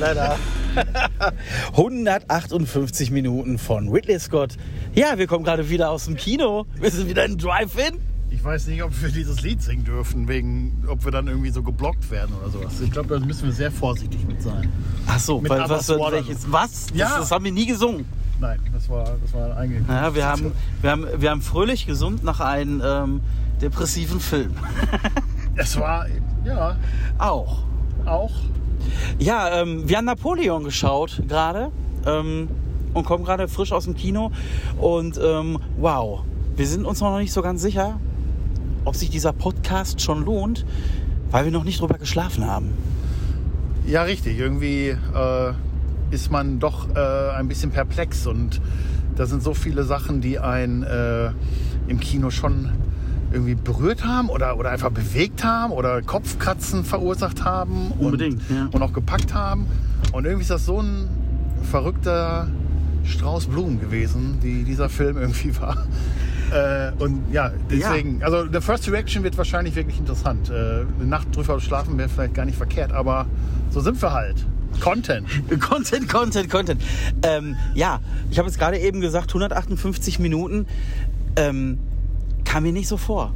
da, da, da. 158 Minuten von Ridley Scott. Ja, wir kommen gerade wieder aus dem Kino. Wir sind wieder in Drive-In. Ich weiß nicht, ob wir dieses Lied singen dürfen, wegen, ob wir dann irgendwie so geblockt werden oder sowas. Ich glaube, da müssen wir sehr vorsichtig mit sein. Ach so, Mit weil, was, welches, was? Das, Ja. das haben wir nie gesungen. Nein, das war, das war ein Ja, wir, haben, wir, haben, wir haben fröhlich gesund nach einem ähm, depressiven Film. Es war, ja, Auch. auch. Ja, ähm, wir haben Napoleon geschaut gerade ähm, und kommen gerade frisch aus dem Kino. Und ähm, wow, wir sind uns noch nicht so ganz sicher, ob sich dieser Podcast schon lohnt, weil wir noch nicht drüber geschlafen haben. Ja, richtig. Irgendwie äh, ist man doch äh, ein bisschen perplex und da sind so viele Sachen, die einen äh, im Kino schon irgendwie berührt haben oder, oder einfach bewegt haben oder Kopfkratzen verursacht haben und, ja. und auch gepackt haben. Und irgendwie ist das so ein verrückter Strauß Blumen gewesen, die dieser Film irgendwie war. Äh, und ja, deswegen, also The First Reaction wird wahrscheinlich wirklich interessant. Äh, eine Nacht drüber schlafen wäre vielleicht gar nicht verkehrt, aber so sind wir halt. Content. Content, Content, Content. Ähm, ja, ich habe jetzt gerade eben gesagt, 158 Minuten ähm, kam mir nicht so vor.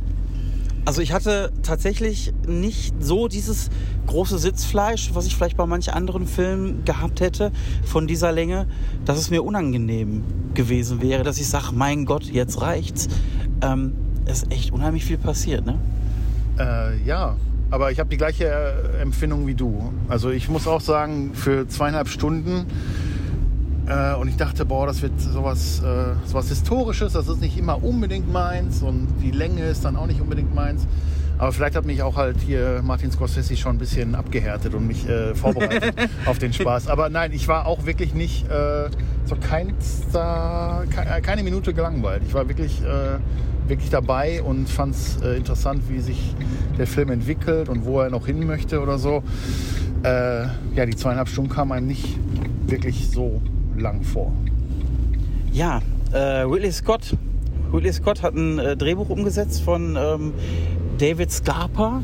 Also ich hatte tatsächlich nicht so dieses große Sitzfleisch, was ich vielleicht bei manch anderen Filmen gehabt hätte, von dieser Länge, dass es mir unangenehm gewesen wäre, dass ich sage, mein Gott, jetzt reicht's. Ähm, es ist echt unheimlich viel passiert, ne? Äh, ja, aber ich habe die gleiche äh, Empfindung wie du. Also ich muss auch sagen, für zweieinhalb Stunden äh, und ich dachte, boah, das wird sowas, äh, sowas Historisches, das ist nicht immer unbedingt meins und die Länge ist dann auch nicht unbedingt meins. Aber vielleicht hat mich auch halt hier Martin Scorsese schon ein bisschen abgehärtet und mich äh, vorbereitet auf den Spaß. Aber nein, ich war auch wirklich nicht äh, so keinster, ke- äh, keine Minute gelangweilt. Ich war wirklich, äh, wirklich dabei und fand es äh, interessant, wie sich der Film entwickelt und wo er noch hin möchte oder so. Äh, ja, die zweieinhalb Stunden kamen einem nicht wirklich so lang vor. Ja, äh, Ridley Scott. Ridley Scott hat ein äh, Drehbuch umgesetzt von ähm, David Scarpa,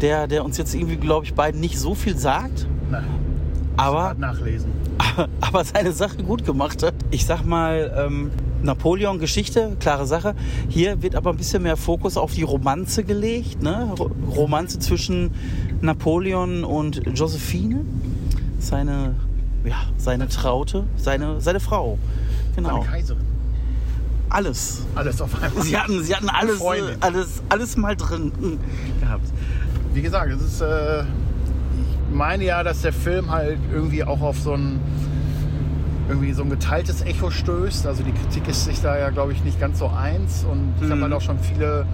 der, der uns jetzt irgendwie, glaube ich, beiden nicht so viel sagt, Nein, aber, nachlesen. aber seine Sache gut gemacht hat. Ich sag mal, ähm, Napoleon Geschichte, klare Sache. Hier wird aber ein bisschen mehr Fokus auf die Romanze gelegt, ne? Ro- Romanze zwischen Napoleon und Josephine, seine, ja, seine Traute, seine, seine Frau. Genau. Eine Kaiserin. Alles. Alles auf einmal. Sie hatten, sie hatten alles, Freundin. alles, alles mal drin gehabt. Wie gesagt, es ist, äh, ich meine ja, dass der Film halt irgendwie auch auf so ein irgendwie so ein geteiltes Echo stößt. Also die Kritik ist sich da ja, glaube ich, nicht ganz so eins. Und ich habe Mhm. halt auch schon viele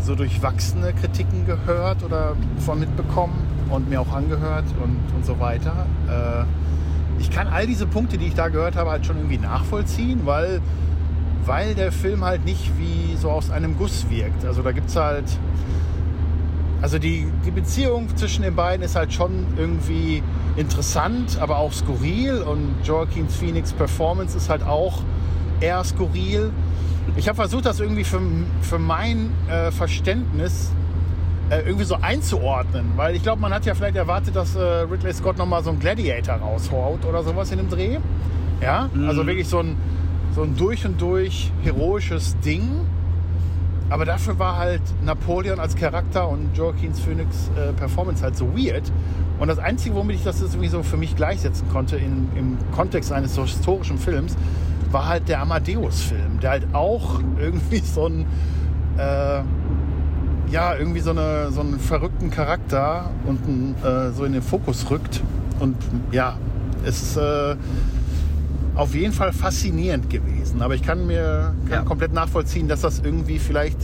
so durchwachsene Kritiken gehört oder von mitbekommen und mir auch angehört und, und so weiter. Äh, ich kann all diese Punkte, die ich da gehört habe, halt schon irgendwie nachvollziehen, weil, weil der Film halt nicht wie so aus einem Guss wirkt. Also da gibt es halt also die, die Beziehung zwischen den beiden ist halt schon irgendwie interessant, aber auch skurril. Und Joaquin Phoenix Performance ist halt auch eher skurril. Ich habe versucht, das irgendwie für, für mein äh, Verständnis äh, irgendwie so einzuordnen. Weil ich glaube, man hat ja vielleicht erwartet, dass äh, Ridley Scott nochmal so einen Gladiator raushaut oder sowas in dem Dreh. Ja, also wirklich so ein, so ein durch und durch heroisches Ding. Aber dafür war halt Napoleon als Charakter und Joaquins Phoenix äh, Performance halt so weird. Und das Einzige, womit ich das jetzt irgendwie so für mich gleichsetzen konnte in, im Kontext eines so historischen Films, war halt der Amadeus-Film, der halt auch irgendwie so ein äh, ja, irgendwie so, eine, so einen verrückten Charakter und äh, so in den Fokus rückt. Und ja, es ist äh, auf jeden Fall faszinierend gewesen. Aber ich kann mir kann Ja. komplett nachvollziehen, dass das irgendwie vielleicht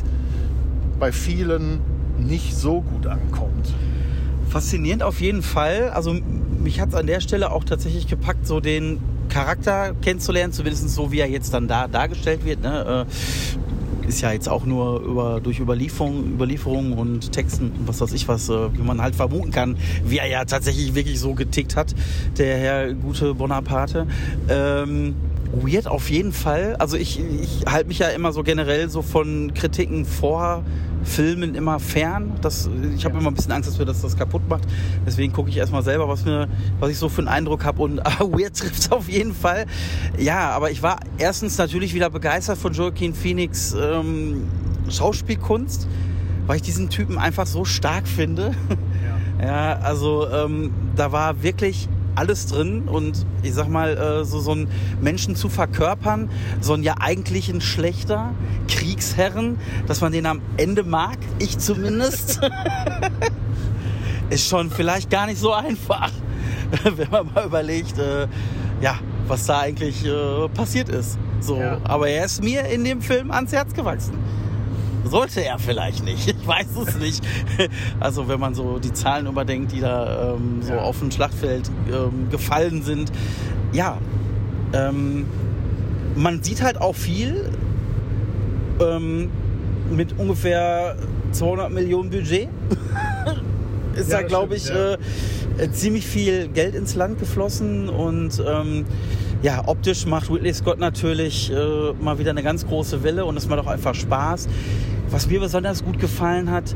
bei vielen nicht so gut ankommt. Faszinierend auf jeden Fall. Also mich hat es an der Stelle auch tatsächlich gepackt, so den Charakter kennenzulernen, zumindest so wie er jetzt dann da dargestellt wird. Ne? Äh, ist ja jetzt auch nur über, durch Überlieferung, Überlieferungen und Texten und was weiß ich was, äh, wie man halt vermuten kann, wie er ja tatsächlich wirklich so getickt hat, der Herr gute Bonaparte. Ähm, weird auf jeden Fall. Also ich, ich halte mich ja immer so generell so von Kritiken vor Filmen immer fern. Das, ich habe immer ein bisschen Angst, dass mir das das kaputt macht. Deswegen gucke ich erstmal selber, was, mir, was ich so für einen Eindruck habe. Und ah, Weird trifft es auf jeden Fall. Ja, aber ich war erstens natürlich wieder begeistert von Joaquin Phoenix ähm, Schauspielkunst, weil ich diesen Typen einfach so stark finde. Ja, ja also ähm, da war wirklich alles drin und ich sag mal, äh, so, so einen Menschen zu verkörpern, so einen ja eigentlich ein schlechter Kriegsherren, dass man den am Ende mag, ich zumindest, ist schon vielleicht gar nicht so einfach, wenn man mal überlegt, äh, ja, was da eigentlich äh, passiert ist. So, ja. aber er ist mir in dem Film ans Herz gewachsen. Sollte er vielleicht nicht. Ich weiß es nicht. Also wenn man so die Zahlen überdenkt, die da ähm, so ja. auf dem Schlachtfeld ähm, gefallen sind. Ja, ähm, man sieht halt auch viel ähm, mit ungefähr 200 Millionen Budget. ist ja, da, glaube ich, ja. äh, ziemlich viel Geld ins Land geflossen und ähm, ja, optisch macht Whitley Scott natürlich äh, mal wieder eine ganz große Welle und es macht auch einfach Spaß. Was mir besonders gut gefallen hat,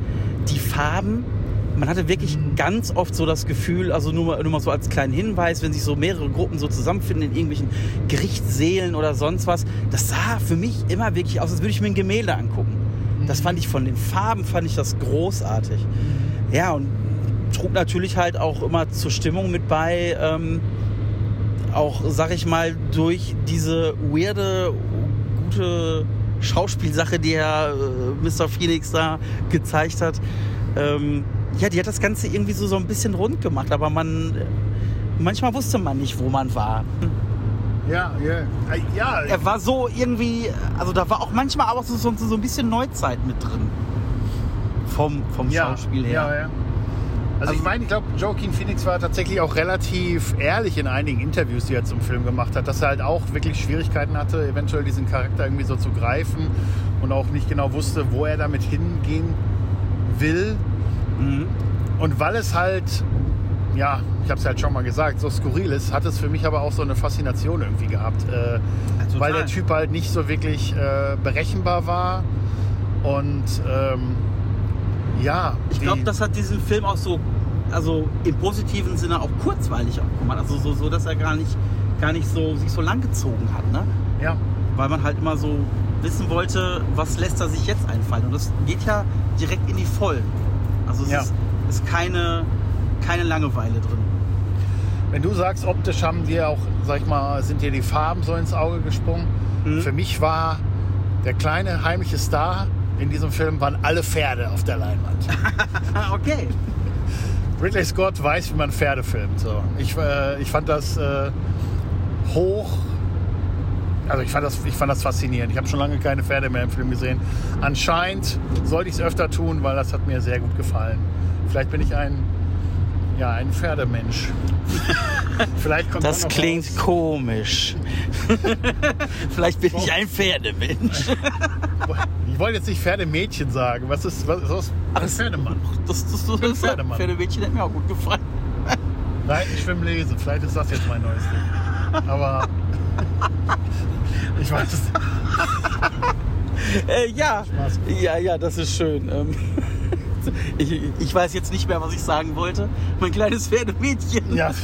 die Farben. Man hatte wirklich mhm. ganz oft so das Gefühl, also nur mal, nur mal so als kleinen Hinweis, wenn sich so mehrere Gruppen so zusammenfinden in irgendwelchen Gerichtssälen oder sonst was, das sah für mich immer wirklich aus, als würde ich mir ein Gemälde angucken. Das fand ich von den Farben, fand ich das großartig. Ja, und trug natürlich halt auch immer zur Stimmung mit bei, ähm, auch, sag ich mal, durch diese weirde, gute Schauspielsache, die er äh, Mr. Phoenix da gezeigt hat. Ähm, ja, die hat das Ganze irgendwie so, so ein bisschen rund gemacht, aber man manchmal wusste man nicht, wo man war. Ja, ja, äh, ja. Er war so irgendwie, also da war auch manchmal aber so, so, so ein bisschen Neuzeit mit drin. Vom, vom ja, Schauspiel her. Ja, ja. Also, ich meine, ich glaube, Joaquin Phoenix war tatsächlich auch relativ ehrlich in einigen Interviews, die er zum Film gemacht hat, dass er halt auch wirklich Schwierigkeiten hatte, eventuell diesen Charakter irgendwie so zu greifen und auch nicht genau wusste, wo er damit hingehen will. Mhm. Und weil es halt, ja, ich habe es halt schon mal gesagt, so skurril ist, hat es für mich aber auch so eine Faszination irgendwie gehabt. Äh, weil der Typ halt nicht so wirklich äh, berechenbar war und ähm, ja. Ich glaube, das hat diesen Film auch so, also im positiven Sinne auch kurzweilig auch gemacht. Also so, so dass er gar nicht, gar nicht so sich so lang gezogen hat, ne? Ja. Weil man halt immer so wissen wollte, was lässt er sich jetzt einfallen. Und das geht ja direkt in die Vollen. Also es ja. ist, ist keine, keine Langeweile drin. Wenn du sagst, optisch haben dir auch, sag ich mal, sind dir die Farben so ins Auge gesprungen. Mhm. Für mich war der kleine heimliche Star in diesem Film waren alle Pferde auf der Leinwand. okay. Ridley Scott weiß, wie man Pferde filmt. So. Ich, äh, ich fand das äh, hoch. Also ich fand, das, ich fand das faszinierend. Ich habe schon lange keine Pferde mehr im Film gesehen. Anscheinend sollte ich es öfter tun, weil das hat mir sehr gut gefallen. Vielleicht bin ich ein, ja, ein Pferdemensch. Vielleicht kommt das klingt raus. komisch. Vielleicht bin ich ein Pferdemensch. Ich wollte jetzt nicht Pferdemädchen sagen. Was ist was, was Ach, ein Pferdemann? Das, das, das, das Pferdemann. Pferdemädchen hat mir auch gut gefallen. Reiten, Schwimmen, Lesen. Vielleicht ist das jetzt mein neues Ding. Aber ich weiß es nicht. Äh, ja, ja, ja, das ist schön. Ich, ich, weiß jetzt nicht mehr, was ich sagen wollte. Mein kleines Pferdemädchen. Ja.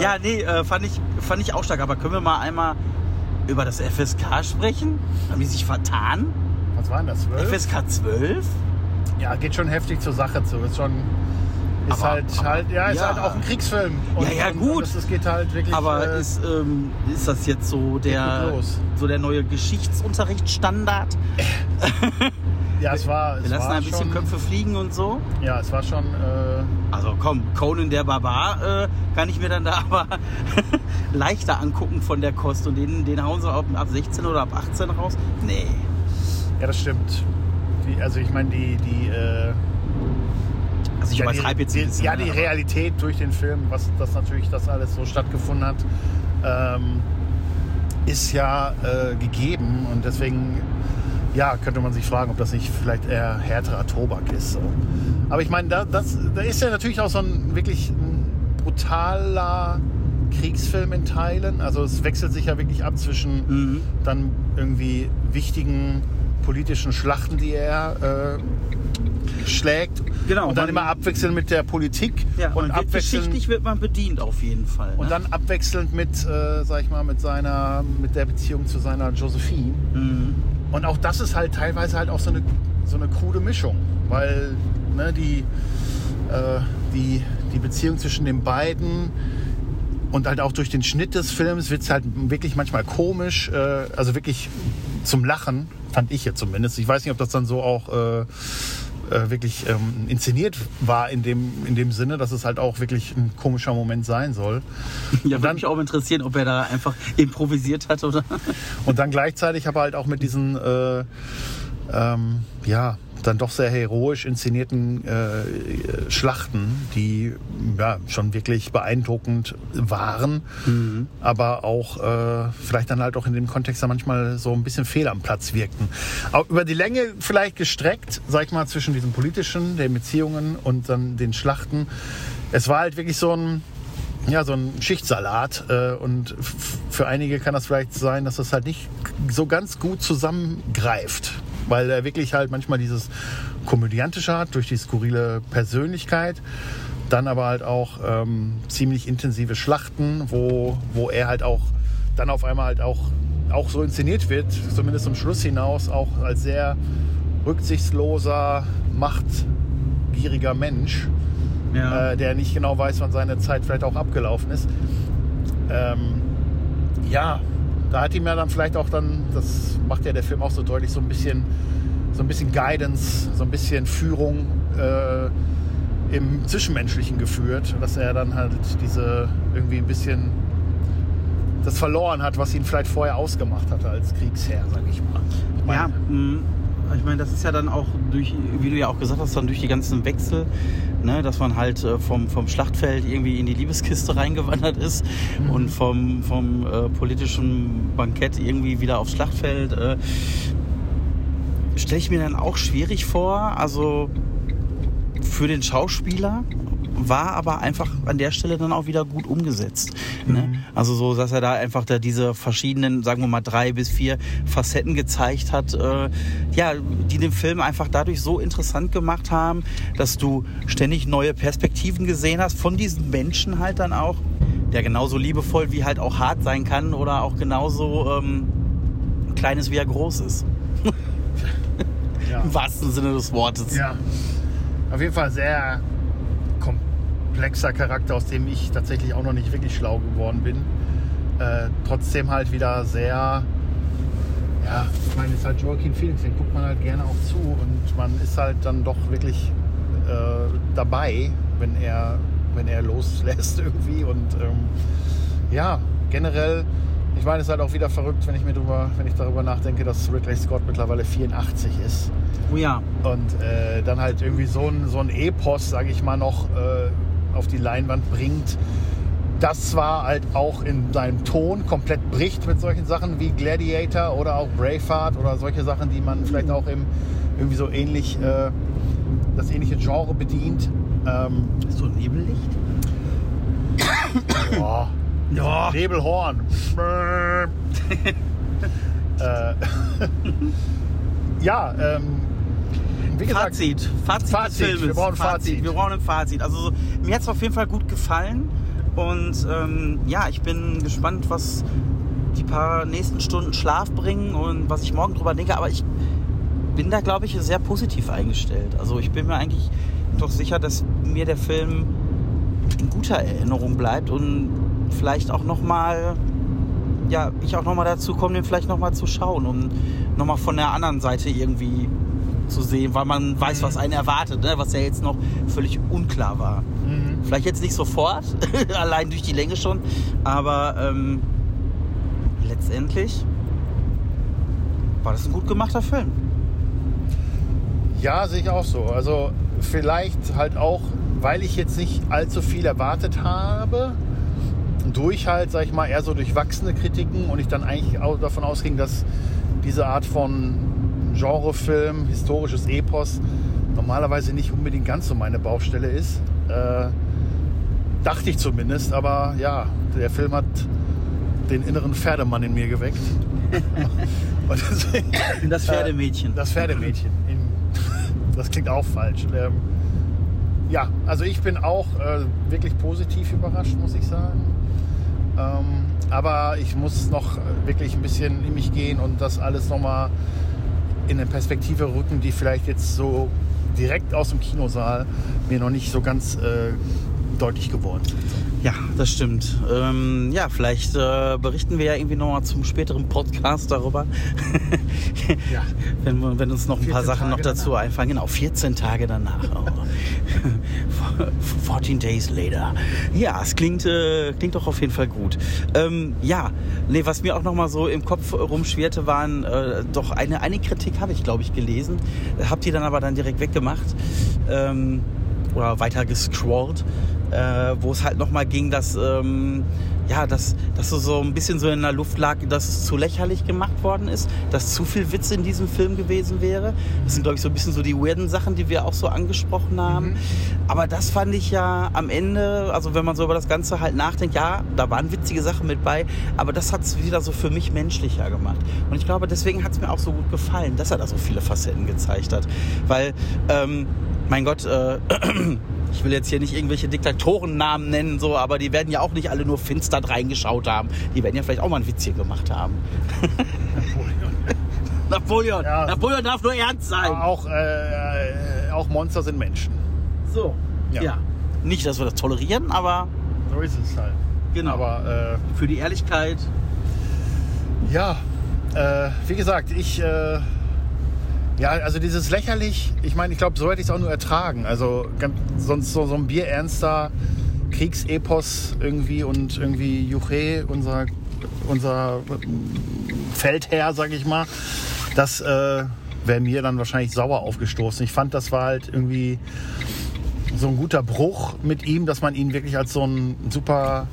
ja, nee, äh, fand, ich, fand ich auch stark. Aber können wir mal einmal über das FSK sprechen? Haben die sich vertan? Was waren das? 12? FSK 12? Ja, geht schon heftig zur Sache zu. Ist schon. Ist aber, halt, aber, halt, ja, ist ja. halt auch ein Kriegsfilm. Und, ja, ja, gut. Es geht halt wirklich. Aber äh, ist, ähm, ist das jetzt so der, so der neue Geschichtsunterrichtsstandard? Ja, es war. Es Wir lassen war ein bisschen schon, Köpfe fliegen und so. Ja, es war schon. Äh, also komm, Conan der Barbar äh, kann ich mir dann da aber leichter angucken von der Kost. Und den, den hauen sie ab, ab 16 oder ab 18 raus? Nee. Ja, das stimmt. Die, also ich meine, die. die äh, also ich ja, übertreibe jetzt ein bisschen. Ja, die Realität durch den Film, was das natürlich das alles so stattgefunden hat, ähm, ist ja äh, gegeben. Und deswegen ja, könnte man sich fragen, ob das nicht vielleicht eher härterer Tobak ist. So. Aber ich meine, da, das, da ist ja natürlich auch so ein wirklich brutaler Kriegsfilm in Teilen. Also es wechselt sich ja wirklich ab zwischen mhm. dann irgendwie wichtigen politischen Schlachten, die er äh, schlägt. Genau, Und dann immer abwechselnd mit der Politik Ja, und abwechselnd geschichtlich wird man bedient auf jeden Fall. Ne? und dann abwechselnd mit, äh, ich mal, mit seiner, mit der Beziehung zu seiner Josephine. Mhm. Und auch das ist halt teilweise halt auch so eine, so eine krude Mischung, weil ne, die, äh, die, die Beziehung zwischen den beiden und halt auch durch den Schnitt des Films wird es halt wirklich manchmal komisch, äh, also wirklich zum Lachen, fand ich jetzt zumindest. Ich weiß nicht, ob das dann so auch äh, äh, wirklich ähm, inszeniert war in dem, in dem Sinne, dass es halt auch wirklich ein komischer Moment sein soll. Ja, würde dann- mich auch interessieren, ob er da einfach improvisiert hat oder. Und dann gleichzeitig aber halt auch mit diesen, äh, ähm, ja, dann doch sehr heroisch inszenierten äh, Schlachten, die ja, schon wirklich beeindruckend waren, aber auch äh, vielleicht dann halt auch in dem Kontext dann manchmal so ein bisschen fehl am Platz wirkten. Auch über die Länge vielleicht gestreckt, sag ich mal, zwischen diesen politischen, den Beziehungen und dann den Schlachten. Es war halt wirklich so ein, ja, so ein Schichtsalat. Äh, und für einige kann das vielleicht sein, dass das halt nicht so ganz gut zusammengreift. Weil er wirklich halt manchmal dieses Komödiantische hat, durch die skurrile Persönlichkeit. Dann aber halt auch ähm, ziemlich intensive Schlachten, wo, wo er halt auch dann auf einmal halt auch, auch so inszeniert wird, zumindest zum Schluss hinaus, auch als sehr rücksichtsloser, machtgieriger Mensch Ja. äh, der nicht genau weiß, wann seine Zeit vielleicht auch abgelaufen ist. Ähm, ja, da hat ihm ja dann vielleicht auch dann, das macht ja der Film auch so deutlich, so ein bisschen, so ein bisschen Guidance, so ein bisschen Führung äh, im Zwischenmenschlichen geführt, dass er dann halt diese irgendwie ein bisschen das verloren hat, was ihn vielleicht vorher ausgemacht hatte als Kriegsherr, sag ich mal. Ich meine, Ja, mh, ich meine, das ist ja dann auch durch, wie du ja auch gesagt hast, dann durch die ganzen Wechsel, ne, dass man halt äh, vom, vom Schlachtfeld irgendwie in die Liebeskiste reingewandert ist Mhm. und vom, vom äh, politischen Bankett irgendwie wieder aufs Schlachtfeld. Äh, Stelle ich mir dann auch schwierig vor. Also für den Schauspieler war aber einfach an der Stelle dann auch wieder gut umgesetzt. Ne? Also so, dass er da einfach da diese verschiedenen, sagen wir mal drei bis vier Facetten gezeigt hat, äh, ja, die den Film einfach dadurch so interessant gemacht haben, dass du ständig neue Perspektiven gesehen hast von diesen Menschen halt dann auch, der genauso liebevoll wie halt auch hart sein kann oder auch genauso ähm, klein ist wie er groß ist. ja. Im wahrsten Sinne des Wortes. Ja, auf jeden Fall sehr komplexer Charakter, aus dem ich tatsächlich auch noch nicht wirklich schlau geworden bin. Äh, trotzdem halt wieder sehr, ja, ich meine, es ist halt Joaquin Phoenix, den guckt man halt gerne auch zu und man ist halt dann doch wirklich äh, dabei, wenn er, wenn er loslässt irgendwie und ähm, ja, generell, ich meine, es ist halt auch wieder verrückt, wenn ich mir drüber, wenn ich darüber nachdenke, dass Ridley Scott mittlerweile 84 ist Oh ja. und äh, dann halt irgendwie so ein, so ein Epos, sage ich mal, noch äh, auf die Leinwand bringt. Das zwar halt auch in seinem Ton komplett bricht mit solchen Sachen wie Gladiator oder auch Braveheart oder solche Sachen, die man vielleicht auch im, irgendwie so ähnlich, äh, das ähnliche Genre bedient. Ähm, Ist so ein Nebellicht? boah, Ja. Nebelhorn. äh, ja, ähm, wie gesagt, Fazit. Fazit, Fazit. des Filmes. Wir brauchen ein Fazit. Wir brauchen ein Fazit. Also so, mir hat es auf jeden Fall gut gefallen. Und ähm, ja, ich bin gespannt, was die paar nächsten Stunden Schlaf bringen und was ich morgen drüber denke. Aber ich bin da, glaube ich, sehr positiv eingestellt. Also ich bin mir eigentlich doch sicher, dass mir der Film in guter Erinnerung bleibt und vielleicht auch nochmal, ja, ich auch nochmal dazu komme, den vielleicht nochmal zu schauen, um nochmal von der anderen Seite irgendwie zu sehen, weil man weiß, was einen erwartet, ne? was ja jetzt noch völlig unklar war. Mhm. Vielleicht jetzt nicht sofort, allein durch die Länge schon, aber ähm, letztendlich war das ein gut gemachter Film. Ja, sehe ich auch so. Also vielleicht halt auch, weil ich jetzt nicht allzu viel erwartet habe, durch halt, sag ich mal, eher so durchwachsene Kritiken und ich dann eigentlich auch davon ausging, dass diese Art von Genrefilm, historisches Epos, normalerweise nicht unbedingt ganz so meine Baustelle ist. Äh, dachte ich zumindest, aber ja, der Film hat den inneren Pferdemann in mir geweckt. Deswegen, Das Pferdemädchen. Äh, das Pferdemädchen. In, das klingt auch falsch. Ähm, ja, also ich bin auch äh, wirklich positiv überrascht, muss ich sagen. Ähm, aber ich muss noch wirklich ein bisschen in mich gehen und das alles nochmal in eine Perspektive rücken, die vielleicht jetzt so direkt aus dem Kinosaal mir noch nicht so ganz äh, deutlich geworden sind. Ja, das stimmt. Ähm, ja, vielleicht äh, berichten wir ja irgendwie nochmal zum späteren Podcast darüber. Ja. wenn, wenn uns noch ein paar 14 Sachen noch Tage dazu danach. einfallen. Genau, 14 Tage danach. Oh. 14 days later. Ja, es klingt, äh, klingt doch auf jeden Fall gut. Ähm, ja, nee, was mir auch nochmal so im Kopf rumschwirrte, waren äh, doch eine, eine Kritik habe ich, glaube ich, gelesen. Hab die dann aber dann direkt weggemacht. Ähm, oder weiter gescrollt, äh, wo es halt nochmal ging, dass, ähm, ja, dass, dass so, so ein bisschen so in der Luft lag, dass es zu lächerlich gemacht worden ist, dass zu viel Witz in diesem Film gewesen wäre. Das sind, glaube ich, so ein bisschen so die weirden Sachen, die wir auch so angesprochen haben. Aber das fand ich ja am Ende, also wenn man so über das Ganze halt nachdenkt, ja, da waren witzige Sachen mit bei, aber das hat es wieder so für mich menschlicher gemacht. Und ich glaube, deswegen hat es mir auch so gut gefallen, dass er da so viele Facetten gezeigt hat. Weil, ähm, mein Gott, äh, ich will jetzt hier nicht irgendwelche Diktatorennamen nennen, so, aber die werden ja auch nicht alle nur finster reingeschaut haben. Die werden ja vielleicht auch mal ein Witz hier gemacht haben. Napoleon! Ja. Napoleon darf nur ernst sein! Auch, äh, auch Monster sind Menschen. So. Ja. Ja. Nicht, dass wir das tolerieren, aber So ist es halt. Genau. Aber für die Ehrlichkeit. äh, ja, äh, wie gesagt, ich. Äh, ja, also dieses lächerlich, ich meine, ich glaube, so hätte ich es auch nur ertragen. Also ganz, sonst so, so ein bierernster Kriegsepos irgendwie und irgendwie Juche, unser, unser Feldherr, sag ich mal, das äh, wäre mir dann wahrscheinlich sauer aufgestoßen. Ich fand, das war halt irgendwie so ein guter Bruch mit ihm, dass man ihn wirklich als so einen super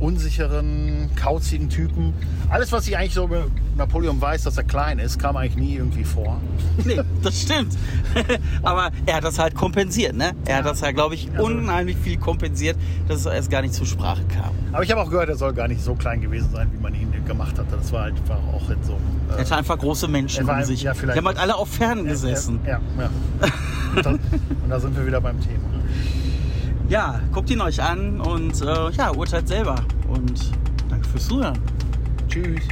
unsicheren, kauzigen Typen. Alles, was ich eigentlich so über Napoleon weiß, dass er klein ist, kam eigentlich nie irgendwie vor. Nee, das stimmt. Aber er hat das halt kompensiert, ne? Er hat das ja, glaube ich, Also- unheimlich viel kompensiert, dass es erst gar nicht zur Sprache kam. Aber ich habe auch gehört, er soll gar nicht so klein gewesen sein, wie man ihn gemacht hatte. Das war halt einfach auch in so einem. Er hatte einfach große Menschen um sich. ja, die vielleicht- haben halt alle auf Fernen gesessen. Ja, ja. Da, und da sind wir wieder beim Thema. Ja, guckt ihn euch an und äh, ja, urteilt selber. Und danke fürs Zuhören. Tschüss.